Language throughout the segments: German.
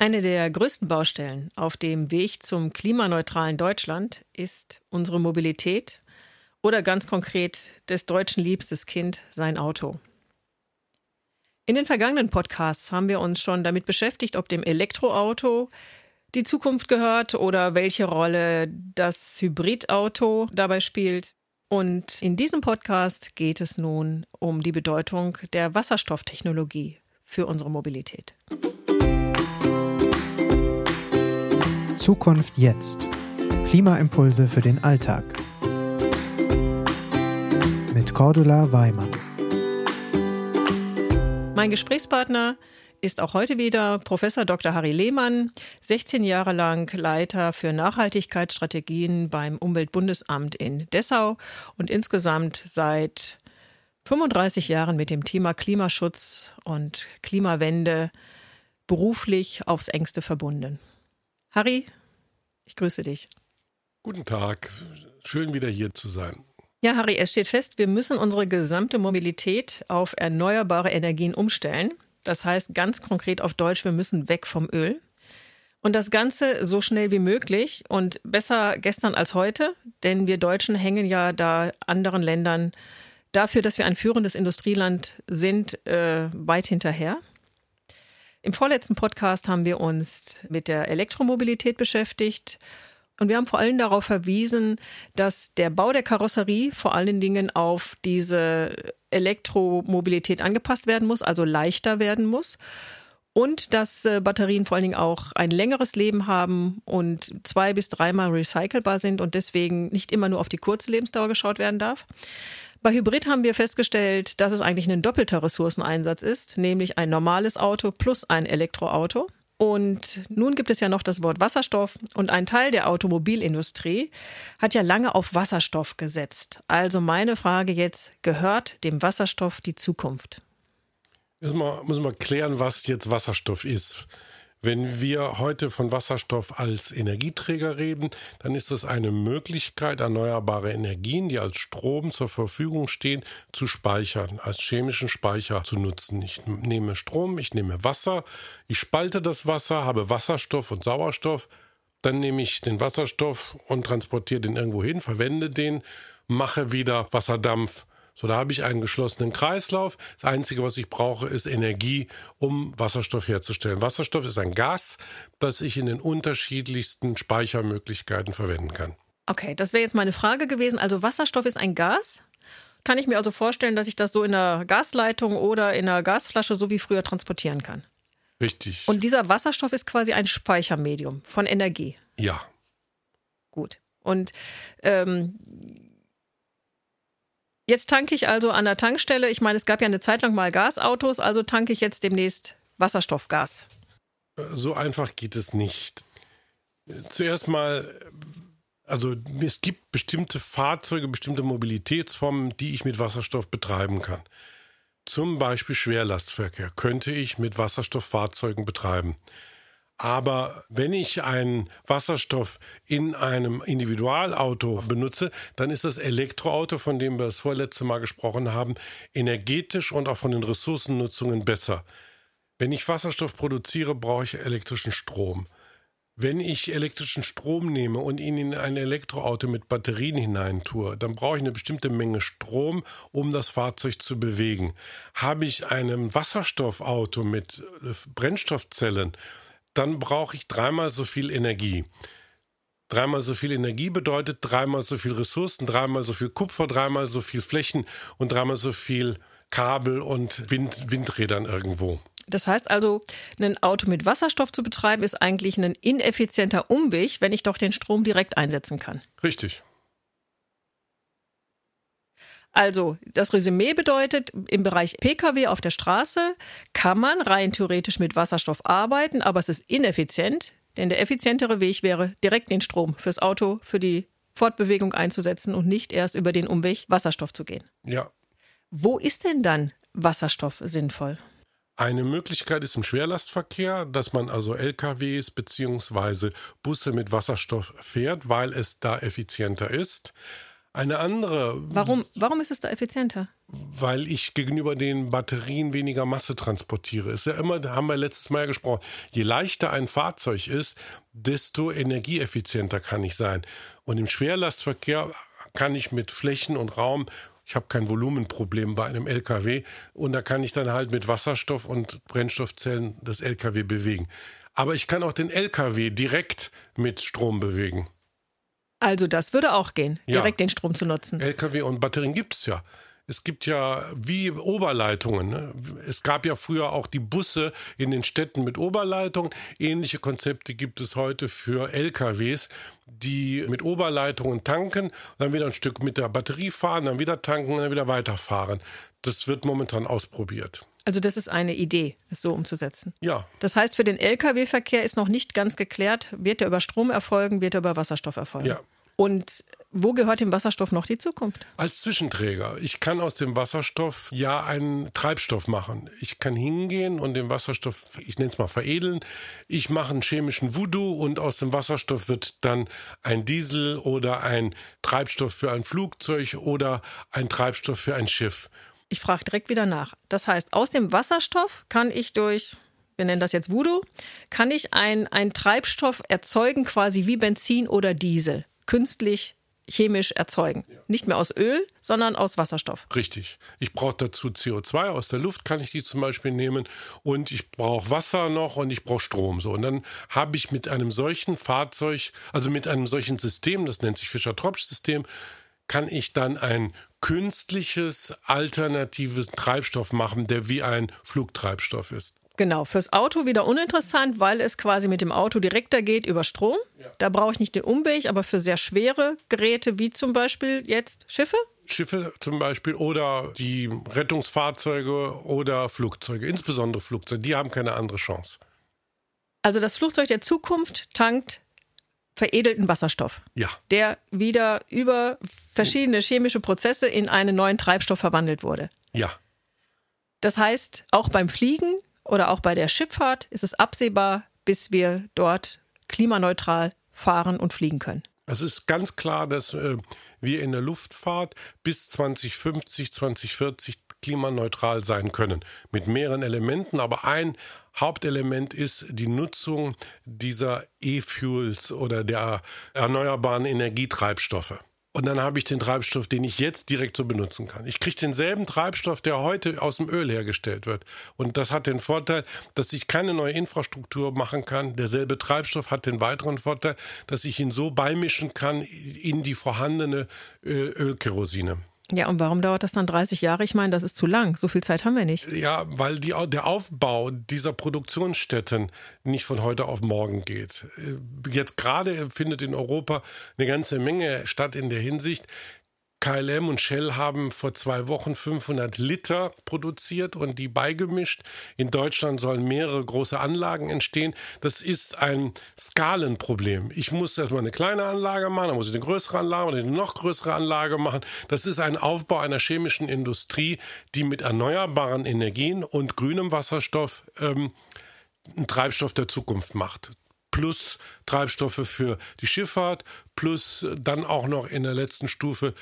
Eine der größten Baustellen auf dem Weg zum klimaneutralen Deutschland ist unsere Mobilität oder ganz konkret des deutschen liebstes Kind, sein Auto. In den vergangenen Podcasts haben wir uns schon damit beschäftigt, ob dem Elektroauto die Zukunft gehört oder welche Rolle das Hybridauto dabei spielt. Und in diesem Podcast geht es nun um die Bedeutung der Wasserstofftechnologie für unsere Mobilität. Zukunft jetzt. Klimaimpulse für den Alltag. Mit Cordula Weimann. Mein Gesprächspartner ist auch heute wieder Professor Dr. Harry Lehmann, 16 Jahre lang Leiter für Nachhaltigkeitsstrategien beim Umweltbundesamt in Dessau und insgesamt seit 35 Jahren mit dem Thema Klimaschutz und Klimawende beruflich aufs engste verbunden. Harry, ich grüße dich. Guten Tag, schön wieder hier zu sein. Ja, Harry, es steht fest, wir müssen unsere gesamte Mobilität auf erneuerbare Energien umstellen. Das heißt ganz konkret auf Deutsch, wir müssen weg vom Öl. Und das Ganze so schnell wie möglich und besser gestern als heute, denn wir Deutschen hängen ja da anderen Ländern dafür, dass wir ein führendes Industrieland sind, äh, weit hinterher. Im vorletzten Podcast haben wir uns mit der Elektromobilität beschäftigt und wir haben vor allem darauf verwiesen, dass der Bau der Karosserie vor allen Dingen auf diese Elektromobilität angepasst werden muss, also leichter werden muss. Und dass äh, Batterien vor allen Dingen auch ein längeres Leben haben und zwei bis dreimal recycelbar sind und deswegen nicht immer nur auf die kurze Lebensdauer geschaut werden darf. Bei Hybrid haben wir festgestellt, dass es eigentlich ein doppelter Ressourceneinsatz ist, nämlich ein normales Auto plus ein Elektroauto. Und nun gibt es ja noch das Wort Wasserstoff und ein Teil der Automobilindustrie hat ja lange auf Wasserstoff gesetzt. Also meine Frage jetzt, gehört dem Wasserstoff die Zukunft? Erstmal müssen wir klären, was jetzt Wasserstoff ist. Wenn wir heute von Wasserstoff als Energieträger reden, dann ist es eine Möglichkeit, erneuerbare Energien, die als Strom zur Verfügung stehen, zu speichern, als chemischen Speicher zu nutzen. Ich nehme Strom, ich nehme Wasser, ich spalte das Wasser, habe Wasserstoff und Sauerstoff, dann nehme ich den Wasserstoff und transportiere den irgendwo hin, verwende den, mache wieder Wasserdampf so, da habe ich einen geschlossenen Kreislauf. Das Einzige, was ich brauche, ist Energie, um Wasserstoff herzustellen. Wasserstoff ist ein Gas, das ich in den unterschiedlichsten Speichermöglichkeiten verwenden kann. Okay, das wäre jetzt meine Frage gewesen. Also Wasserstoff ist ein Gas? Kann ich mir also vorstellen, dass ich das so in einer Gasleitung oder in einer Gasflasche so wie früher transportieren kann? Richtig. Und dieser Wasserstoff ist quasi ein Speichermedium von Energie. Ja. Gut. Und ähm, Jetzt tanke ich also an der Tankstelle. Ich meine, es gab ja eine Zeit lang mal Gasautos, also tanke ich jetzt demnächst Wasserstoffgas. So einfach geht es nicht. Zuerst mal, also es gibt bestimmte Fahrzeuge, bestimmte Mobilitätsformen, die ich mit Wasserstoff betreiben kann. Zum Beispiel Schwerlastverkehr könnte ich mit Wasserstofffahrzeugen betreiben. Aber wenn ich einen Wasserstoff in einem Individualauto benutze, dann ist das Elektroauto, von dem wir das vorletzte Mal gesprochen haben, energetisch und auch von den Ressourcennutzungen besser. Wenn ich Wasserstoff produziere, brauche ich elektrischen Strom. Wenn ich elektrischen Strom nehme und ihn in ein Elektroauto mit Batterien hineintue, dann brauche ich eine bestimmte Menge Strom, um das Fahrzeug zu bewegen. Habe ich ein Wasserstoffauto mit Brennstoffzellen, dann brauche ich dreimal so viel Energie. Dreimal so viel Energie bedeutet dreimal so viel Ressourcen, dreimal so viel Kupfer, dreimal so viel Flächen und dreimal so viel Kabel und Wind, Windrädern irgendwo. Das heißt also, ein Auto mit Wasserstoff zu betreiben, ist eigentlich ein ineffizienter Umweg, wenn ich doch den Strom direkt einsetzen kann. Richtig. Also, das Resümee bedeutet, im Bereich Pkw auf der Straße kann man rein theoretisch mit Wasserstoff arbeiten, aber es ist ineffizient, denn der effizientere Weg wäre, direkt den Strom fürs Auto, für die Fortbewegung einzusetzen und nicht erst über den Umweg Wasserstoff zu gehen. Ja. Wo ist denn dann Wasserstoff sinnvoll? Eine Möglichkeit ist im Schwerlastverkehr, dass man also LKWs bzw. Busse mit Wasserstoff fährt, weil es da effizienter ist. Eine andere. Warum, warum ist es da effizienter? Weil ich gegenüber den Batterien weniger Masse transportiere. Ist ja immer, da haben wir letztes Mal ja gesprochen, je leichter ein Fahrzeug ist, desto energieeffizienter kann ich sein. Und im Schwerlastverkehr kann ich mit Flächen und Raum ich habe kein Volumenproblem bei einem LKW und da kann ich dann halt mit Wasserstoff und Brennstoffzellen das LKW bewegen. Aber ich kann auch den LKW direkt mit Strom bewegen. Also das würde auch gehen, direkt ja. den Strom zu nutzen. LKW und Batterien gibt es ja. Es gibt ja wie Oberleitungen. Ne? Es gab ja früher auch die Busse in den Städten mit Oberleitungen. Ähnliche Konzepte gibt es heute für LKWs, die mit Oberleitungen tanken, dann wieder ein Stück mit der Batterie fahren, dann wieder tanken und dann wieder weiterfahren. Das wird momentan ausprobiert. Also das ist eine Idee, es so umzusetzen. Ja. Das heißt, für den Lkw-Verkehr ist noch nicht ganz geklärt, wird er über Strom erfolgen, wird er über Wasserstoff erfolgen. Ja. Und wo gehört dem Wasserstoff noch die Zukunft? Als Zwischenträger. Ich kann aus dem Wasserstoff ja einen Treibstoff machen. Ich kann hingehen und den Wasserstoff, ich nenne es mal veredeln. Ich mache einen chemischen Voodoo und aus dem Wasserstoff wird dann ein Diesel oder ein Treibstoff für ein Flugzeug oder ein Treibstoff für ein Schiff. Ich frage direkt wieder nach. Das heißt, aus dem Wasserstoff kann ich durch, wir nennen das jetzt Voodoo, kann ich einen Treibstoff erzeugen, quasi wie Benzin oder Diesel, künstlich chemisch erzeugen. Ja. Nicht mehr aus Öl, sondern aus Wasserstoff. Richtig. Ich brauche dazu CO2 aus der Luft, kann ich die zum Beispiel nehmen. Und ich brauche Wasser noch und ich brauche Strom. So. Und dann habe ich mit einem solchen Fahrzeug, also mit einem solchen System, das nennt sich Fischer-Tropsch-System, kann ich dann ein künstliches alternatives Treibstoff machen, der wie ein Flugtreibstoff ist. Genau, fürs Auto wieder uninteressant, weil es quasi mit dem Auto direkter geht über Strom. Ja. Da brauche ich nicht den Umweg, aber für sehr schwere Geräte wie zum Beispiel jetzt Schiffe. Schiffe zum Beispiel oder die Rettungsfahrzeuge oder Flugzeuge, insbesondere Flugzeuge, die haben keine andere Chance. Also das Flugzeug der Zukunft tankt veredelten Wasserstoff, ja. der wieder über verschiedene chemische Prozesse in einen neuen Treibstoff verwandelt wurde. Ja. Das heißt, auch beim Fliegen oder auch bei der Schifffahrt ist es absehbar, bis wir dort klimaneutral fahren und fliegen können. Es ist ganz klar, dass äh, wir in der Luftfahrt bis 2050, 2040 klimaneutral sein können. Mit mehreren Elementen, aber ein Hauptelement ist die Nutzung dieser E-Fuels oder der erneuerbaren Energietreibstoffe. Und dann habe ich den Treibstoff, den ich jetzt direkt so benutzen kann. Ich kriege denselben Treibstoff, der heute aus dem Öl hergestellt wird. Und das hat den Vorteil, dass ich keine neue Infrastruktur machen kann. Derselbe Treibstoff hat den weiteren Vorteil, dass ich ihn so beimischen kann in die vorhandene Ölkerosine. Ja, und warum dauert das dann 30 Jahre? Ich meine, das ist zu lang. So viel Zeit haben wir nicht. Ja, weil die, der Aufbau dieser Produktionsstätten nicht von heute auf morgen geht. Jetzt gerade findet in Europa eine ganze Menge statt in der Hinsicht, KLM und Shell haben vor zwei Wochen 500 Liter produziert und die beigemischt. In Deutschland sollen mehrere große Anlagen entstehen. Das ist ein Skalenproblem. Ich muss erstmal eine kleine Anlage machen, dann muss ich eine größere Anlage, eine noch größere Anlage machen. Das ist ein Aufbau einer chemischen Industrie, die mit erneuerbaren Energien und grünem Wasserstoff ähm, einen Treibstoff der Zukunft macht plus Treibstoffe für die Schifffahrt, plus dann auch noch in der letzten Stufe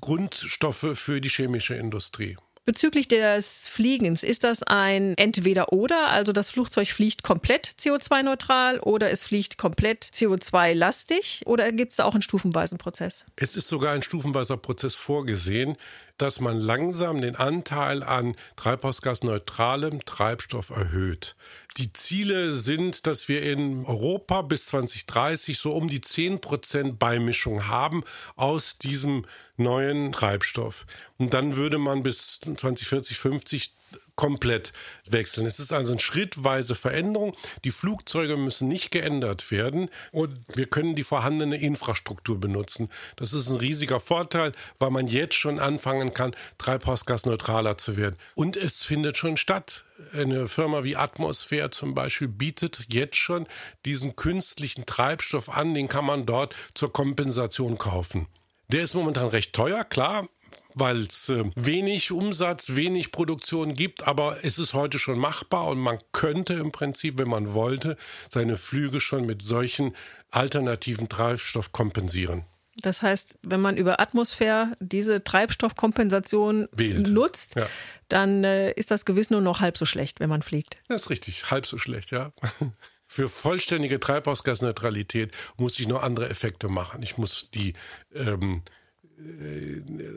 Grundstoffe für die chemische Industrie. Bezüglich des Fliegens, ist das ein Entweder-Oder? Also das Flugzeug fliegt komplett CO2-neutral oder es fliegt komplett CO2-lastig? Oder gibt es da auch einen stufenweisen Prozess? Es ist sogar ein stufenweiser Prozess vorgesehen, dass man langsam den Anteil an treibhausgasneutralem Treibstoff erhöht. Die Ziele sind, dass wir in Europa bis 2030 so um die 10 Prozent Beimischung haben aus diesem neuen Treibstoff. Und dann würde man bis 2040, 50 komplett wechseln. Es ist also eine schrittweise Veränderung. Die Flugzeuge müssen nicht geändert werden und wir können die vorhandene Infrastruktur benutzen. Das ist ein riesiger Vorteil, weil man jetzt schon anfangen kann, treibhausgasneutraler zu werden. Und es findet schon statt. Eine Firma wie Atmosphäre zum Beispiel bietet jetzt schon diesen künstlichen Treibstoff an, den kann man dort zur Kompensation kaufen. Der ist momentan recht teuer, klar, weil es äh, wenig Umsatz, wenig Produktion gibt, aber es ist heute schon machbar und man könnte im Prinzip, wenn man wollte, seine Flüge schon mit solchen alternativen Treibstoff kompensieren. Das heißt, wenn man über Atmosphäre diese Treibstoffkompensation Wählt. nutzt, Ja. dann äh, ist das gewiss nur noch halb so schlecht, wenn man fliegt. Das ist richtig, halb so schlecht, ja. Für vollständige Treibhausgasneutralität muss ich noch andere Effekte machen. Ich muss die ähm, äh,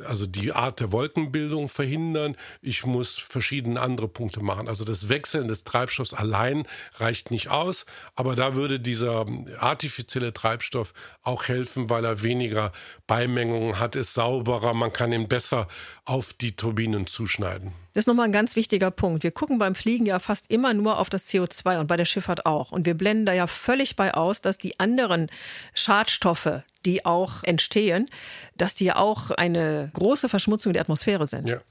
also die Art der Wolkenbildung verhindern. Ich muss verschiedene andere Punkte machen. Also das Wechseln des Treibstoffs allein reicht nicht aus, aber da würde dieser artifizielle Treibstoff auch helfen, weil er weniger Beimengungen hat, ist sauberer, man kann ihn besser auf die Turbinen zuschneiden. Das ist nochmal ein ganz wichtiger Punkt. Wir gucken beim Fliegen ja fast immer nur auf das CO2 und bei der Schifffahrt auch. Und wir blenden da ja völlig bei aus, dass die anderen Schadstoffe, die auch entstehen, dass die ja auch eine große Verschmutzung der Atmosphäre sind. Ja.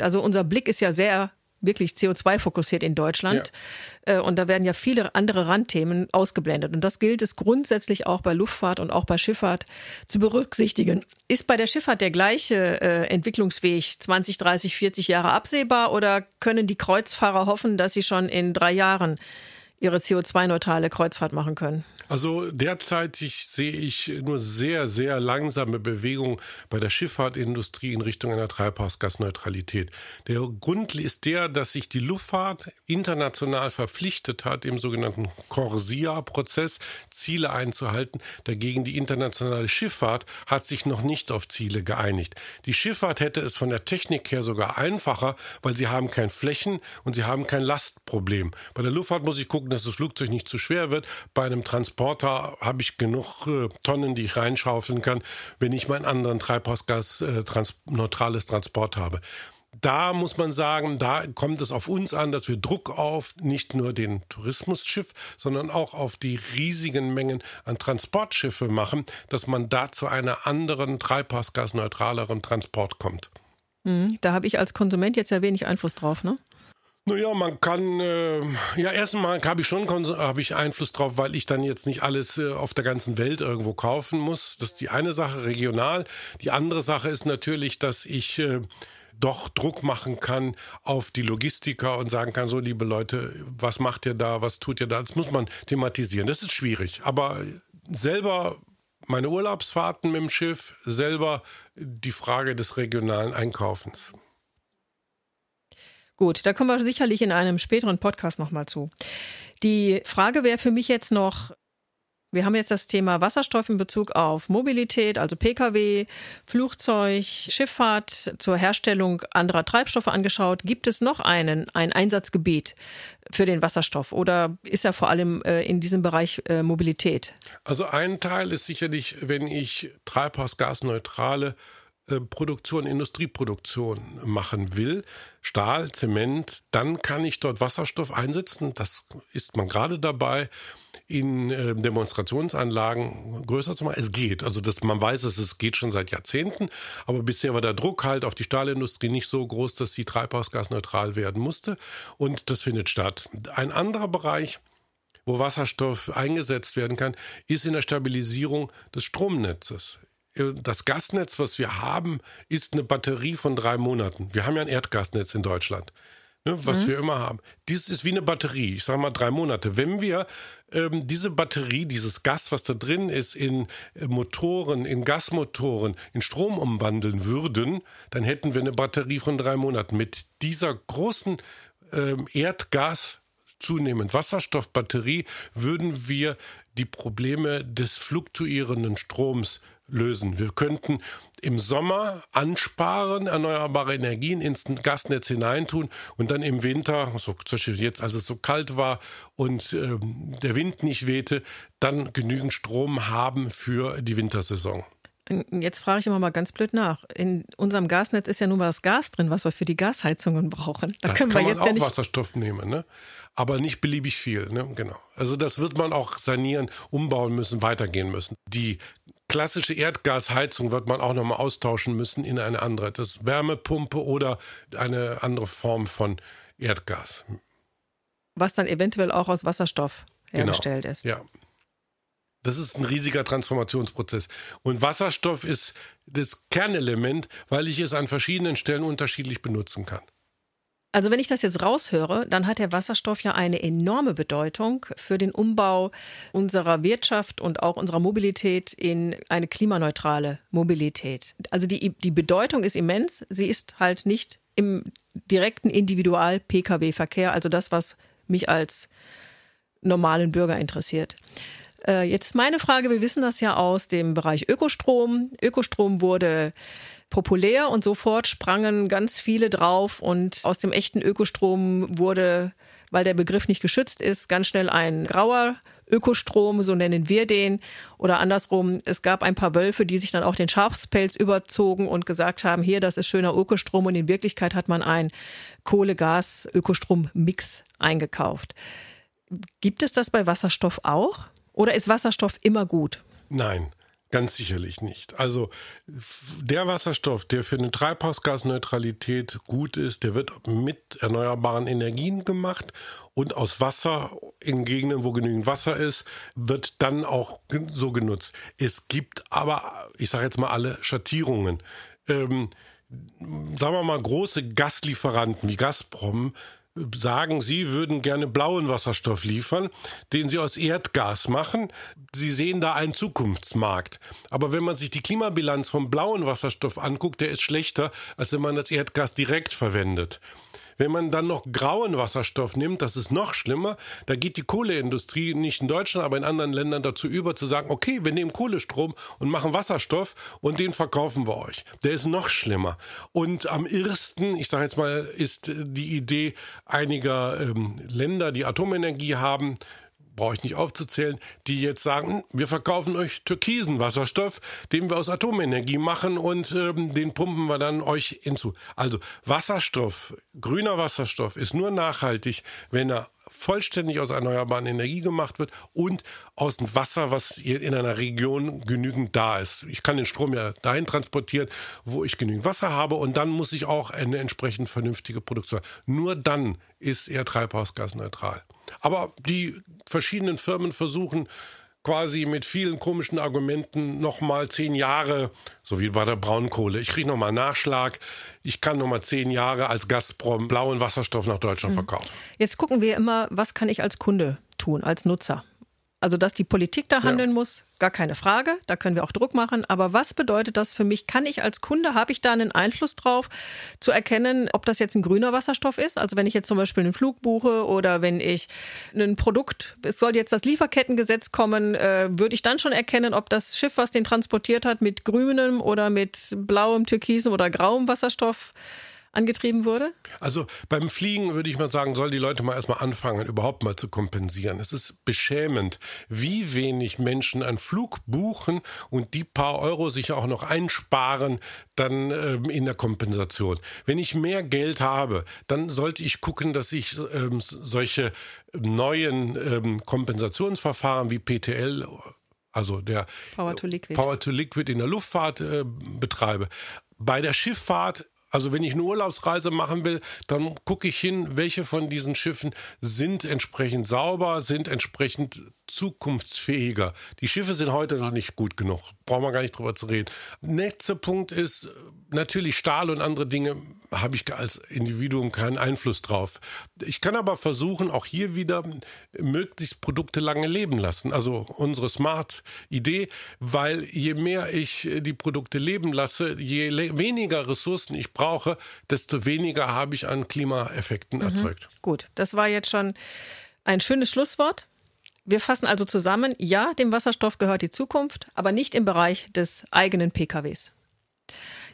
Also unser Blick ist ja sehr wirklich CO2 fokussiert in Deutschland. Äh, Und da werden ja viele andere Randthemen ausgeblendet. Und das gilt es grundsätzlich auch bei Luftfahrt und auch bei Schifffahrt zu berücksichtigen. Ist bei der Schifffahrt der gleiche äh, Entwicklungsweg 20, 30, 40 Jahre absehbar oder können die Kreuzfahrer hoffen, dass sie schon in drei Jahren ihre CO2-neutrale Kreuzfahrt machen können? Also derzeitig sehe ich nur sehr, sehr langsame Bewegung bei der Schifffahrtindustrie in Richtung einer Treibhausgasneutralität. Der Grund ist der, dass sich die Luftfahrt international verpflichtet hat, im sogenannten Corsia-Prozess Ziele einzuhalten. Dagegen die internationale Schifffahrt hat sich noch nicht auf Ziele geeinigt. Die Schifffahrt hätte es von der Technik her sogar einfacher, weil sie haben kein Flächen und sie haben kein Lastproblem. Bei der Luftfahrt muss ich gucken, dass das Flugzeug nicht zu schwer wird. Bei einem Transporter habe ich genug äh, Tonnen, die ich reinschaufeln kann, wenn ich meinen anderen Treibhausgas äh, trans Transport habe. Da muss man sagen, da kommt es auf uns an, dass wir Druck auf nicht nur den Tourismusschiff, sondern auch auf die riesigen Mengen an Transportschiffe machen, dass man da zu einer anderen treibhausgasneutraleren Transport kommt. Hm, Da habe ich als Konsument jetzt ja wenig Einfluss drauf, ne? Naja, man kann, äh, ja, erstmal habe ich schon habe ich Einfluss drauf, weil ich dann jetzt nicht alles äh, auf der ganzen Welt irgendwo kaufen muss. Das ist die eine Sache, regional. Die andere Sache ist natürlich, dass ich äh, doch Druck machen kann auf die Logistiker und sagen kann, so liebe Leute, was macht ihr da, was tut ihr da? Das muss man thematisieren. Das ist schwierig. Aber selber meine Urlaubsfahrten mit dem Schiff, selber die Frage des regionalen Einkaufens. Gut, da kommen wir sicherlich in einem späteren Podcast nochmal zu. Die Frage wäre für mich jetzt noch, wir haben jetzt das Thema Wasserstoff in Bezug auf Mobilität, also Pkw, Flugzeug, Schifffahrt zur Herstellung anderer Treibstoffe angeschaut. Gibt es noch einen, ein Einsatzgebiet für den Wasserstoff oder ist er vor allem äh, in diesem Bereich äh, Mobilität? Also ein Teil ist sicherlich, wenn ich treibhausgasneutrale Produktion, Industrieproduktion machen will, Stahl, Zement, dann kann ich dort Wasserstoff einsetzen. Das ist man gerade dabei, in äh, Demonstrationsanlagen größer zu machen. Es geht. Also das, man weiß, dass es geht schon seit Jahrzehnten, aber bisher war der Druck halt auf die Stahlindustrie nicht so groß, dass sie treibhausgasneutral werden musste. Und das findet statt. Ein anderer Bereich, wo Wasserstoff eingesetzt werden kann, ist in der Stabilisierung des Stromnetzes das Gasnetz, was wir haben, ist eine Batterie von drei Monaten. Wir haben ja ein Erdgasnetz in Deutschland, ne, was wir immer haben. Dies ist wie eine Batterie, ich sage mal drei Monate. Wenn wir ähm, diese Batterie, dieses Gas, was da drin ist, in äh, Motoren, in Gasmotoren, in Strom umwandeln würden, dann hätten wir eine Batterie von drei Monaten. Mit dieser großen ähm, Erdgas zunehmend Wasserstoffbatterie würden wir die Probleme des fluktuierenden Stroms lösen. Wir könnten im Sommer ansparen, erneuerbare Energien ins Gasnetz hineintun und dann im Winter, so zum Beispiel jetzt, als es so kalt war und ähm, der Wind nicht wehte, dann genügend Strom haben für die Wintersaison. Jetzt frage ich immer mal ganz blöd nach. In unserem Gasnetz ist ja nun mal das Gas drin, was wir für die Gasheizungen brauchen. Da das können kann wir man jetzt auch ja nicht Wasserstoff nehmen, ne? aber nicht beliebig viel. Ne? Genau. Also das wird man auch sanieren, umbauen müssen, weitergehen müssen. Die klassische Erdgasheizung wird man auch nochmal austauschen müssen in eine andere. Das Wärmepumpe oder eine andere Form von Erdgas. was dann eventuell auch aus Wasserstoff hergestellt ist. Ja. Das ist ein riesiger Transformationsprozess. Und Wasserstoff ist das Kernelement, weil ich es an verschiedenen Stellen unterschiedlich benutzen kann. Also wenn ich das jetzt raushöre, dann hat der Wasserstoff ja eine enorme Bedeutung für den Umbau unserer Wirtschaft und auch unserer Mobilität in eine klimaneutrale Mobilität. Also die, die Bedeutung ist immens. Sie ist halt nicht im direkten Individual-Pkw-Verkehr, also das, was mich als normalen Bürger interessiert. Äh, jetzt meine Frage, wir wissen das ja aus dem Bereich Ökostrom. Ökostrom wurde populär und sofort sprangen ganz viele drauf und aus dem echten Ökostrom wurde, weil der Begriff nicht geschützt ist, ganz schnell ein grauer Ökostrom, so nennen wir den. Oder andersrum, es gab ein paar Wölfe, die sich dann auch den Schafspelz überzogen und gesagt haben, hier, das ist schöner Ökostrom und in Wirklichkeit hat man einen Kohle-Gas-Ökostrom-Mix eingekauft. Gibt es das bei Wasserstoff auch? Oder ist Wasserstoff immer gut? Nein. Ganz sicherlich nicht. Also der Wasserstoff, der für eine Treibhausgasneutralität gut ist, der wird mit erneuerbaren Energien gemacht und aus Wasser in Gegenden, wo genügend Wasser ist, wird dann auch so genutzt. Es gibt aber, ich sage jetzt mal alle Schattierungen. Ähm, sagen wir mal, große Gaslieferanten wie Gazprom sagen, Sie würden gerne blauen Wasserstoff liefern, den Sie aus Erdgas machen. Sie sehen da einen Zukunftsmarkt. Aber wenn man sich die Klimabilanz vom blauen Wasserstoff anguckt, der ist schlechter, als wenn man das Erdgas direkt verwendet. Wenn man dann noch grauen Wasserstoff nimmt, das ist noch schlimmer. Da geht die Kohleindustrie nicht in Deutschland, aber in anderen Ländern dazu über, zu sagen, okay, wir nehmen Kohlestrom und machen Wasserstoff und den verkaufen wir euch. Der ist noch schlimmer. Und am irrsten, ich sage jetzt mal, ist die Idee einiger ähm, Länder, die Atomenergie haben, brauche ich nicht aufzuzählen, die jetzt sagen, wir verkaufen euch türkisen Wasserstoff, den wir aus Atomenergie machen und ähm, den pumpen wir dann euch hinzu. Also Wasserstoff, grüner Wasserstoff ist nur nachhaltig, wenn er vollständig aus erneuerbaren Energie gemacht wird und aus dem Wasser, was in einer Region genügend da ist. Ich kann den Strom ja dahin transportieren, wo ich genügend Wasser habe und dann muss ich auch eine entsprechend vernünftige Produktion. Nur dann ist er treibhausgasneutral. Aber die verschiedenen Firmen versuchen quasi mit vielen komischen Argumenten nochmal zehn Jahre, so wie bei der Braunkohle. Ich kriege nochmal Nachschlag. Ich kann nochmal zehn Jahre als Gazprom blauen Wasserstoff nach Deutschland mhm. verkaufen. Jetzt gucken wir immer, was kann ich als Kunde tun, als Nutzer? Also, dass die Politik da handeln ja. muss, gar keine Frage. Da können wir auch Druck machen. Aber was bedeutet das für mich? Kann ich als Kunde, habe ich da einen Einfluss drauf, zu erkennen, ob das jetzt ein grüner Wasserstoff ist? Also, wenn ich jetzt zum Beispiel einen Flug buche oder wenn ich ein Produkt, es soll jetzt das Lieferkettengesetz kommen, äh, würde ich dann schon erkennen, ob das Schiff, was den transportiert hat, mit grünem oder mit blauem, türkisem oder grauem Wasserstoff angetrieben wurde? Also beim Fliegen würde ich mal sagen, sollen die Leute mal erstmal anfangen, überhaupt mal zu kompensieren. Es ist beschämend, wie wenig Menschen einen Flug buchen und die paar Euro sich auch noch einsparen dann ähm, in der Kompensation. Wenn ich mehr Geld habe, dann sollte ich gucken, dass ich ähm, solche neuen ähm, Kompensationsverfahren wie PTL also der Power to Liquid, Power to Liquid in der Luftfahrt äh, betreibe. Bei der Schifffahrt also wenn ich eine Urlaubsreise machen will, dann gucke ich hin, welche von diesen Schiffen sind entsprechend sauber, sind entsprechend zukunftsfähiger. Die Schiffe sind heute noch nicht gut genug. Brauchen wir gar nicht drüber zu reden. Nächster Punkt ist natürlich Stahl und andere Dinge habe ich als Individuum keinen Einfluss drauf. Ich kann aber versuchen, auch hier wieder möglichst Produkte lange leben lassen. Also unsere Smart-Idee, weil je mehr ich die Produkte leben lasse, je weniger Ressourcen ich brauche, desto weniger habe ich an Klimaeffekten mhm. erzeugt. Gut, das war jetzt schon ein schönes Schlusswort. Wir fassen also zusammen, ja, dem Wasserstoff gehört die Zukunft, aber nicht im Bereich des eigenen PKWs.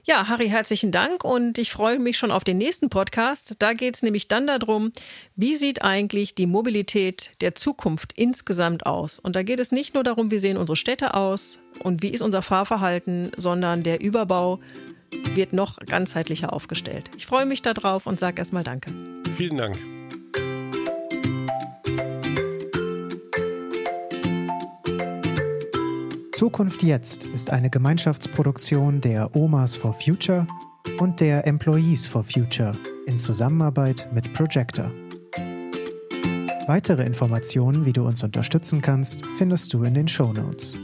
Ja, Harry, herzlichen Dank und ich freue mich schon auf den nächsten Podcast. Da geht es nämlich dann darum, wie sieht eigentlich die Mobilität der Zukunft insgesamt aus? Und da geht es nicht nur darum, wie sehen unsere Städte aus und wie ist unser Fahrverhalten, sondern der Überbau wird noch ganzheitlicher aufgestellt. Ich freue mich darauf und sage erstmal Danke. Vielen Dank. Zukunft jetzt ist eine Gemeinschaftsproduktion der Omas for Future und der Employees for Future in Zusammenarbeit mit Projector. Weitere Informationen, wie du uns unterstützen kannst, findest du in den Show Notes.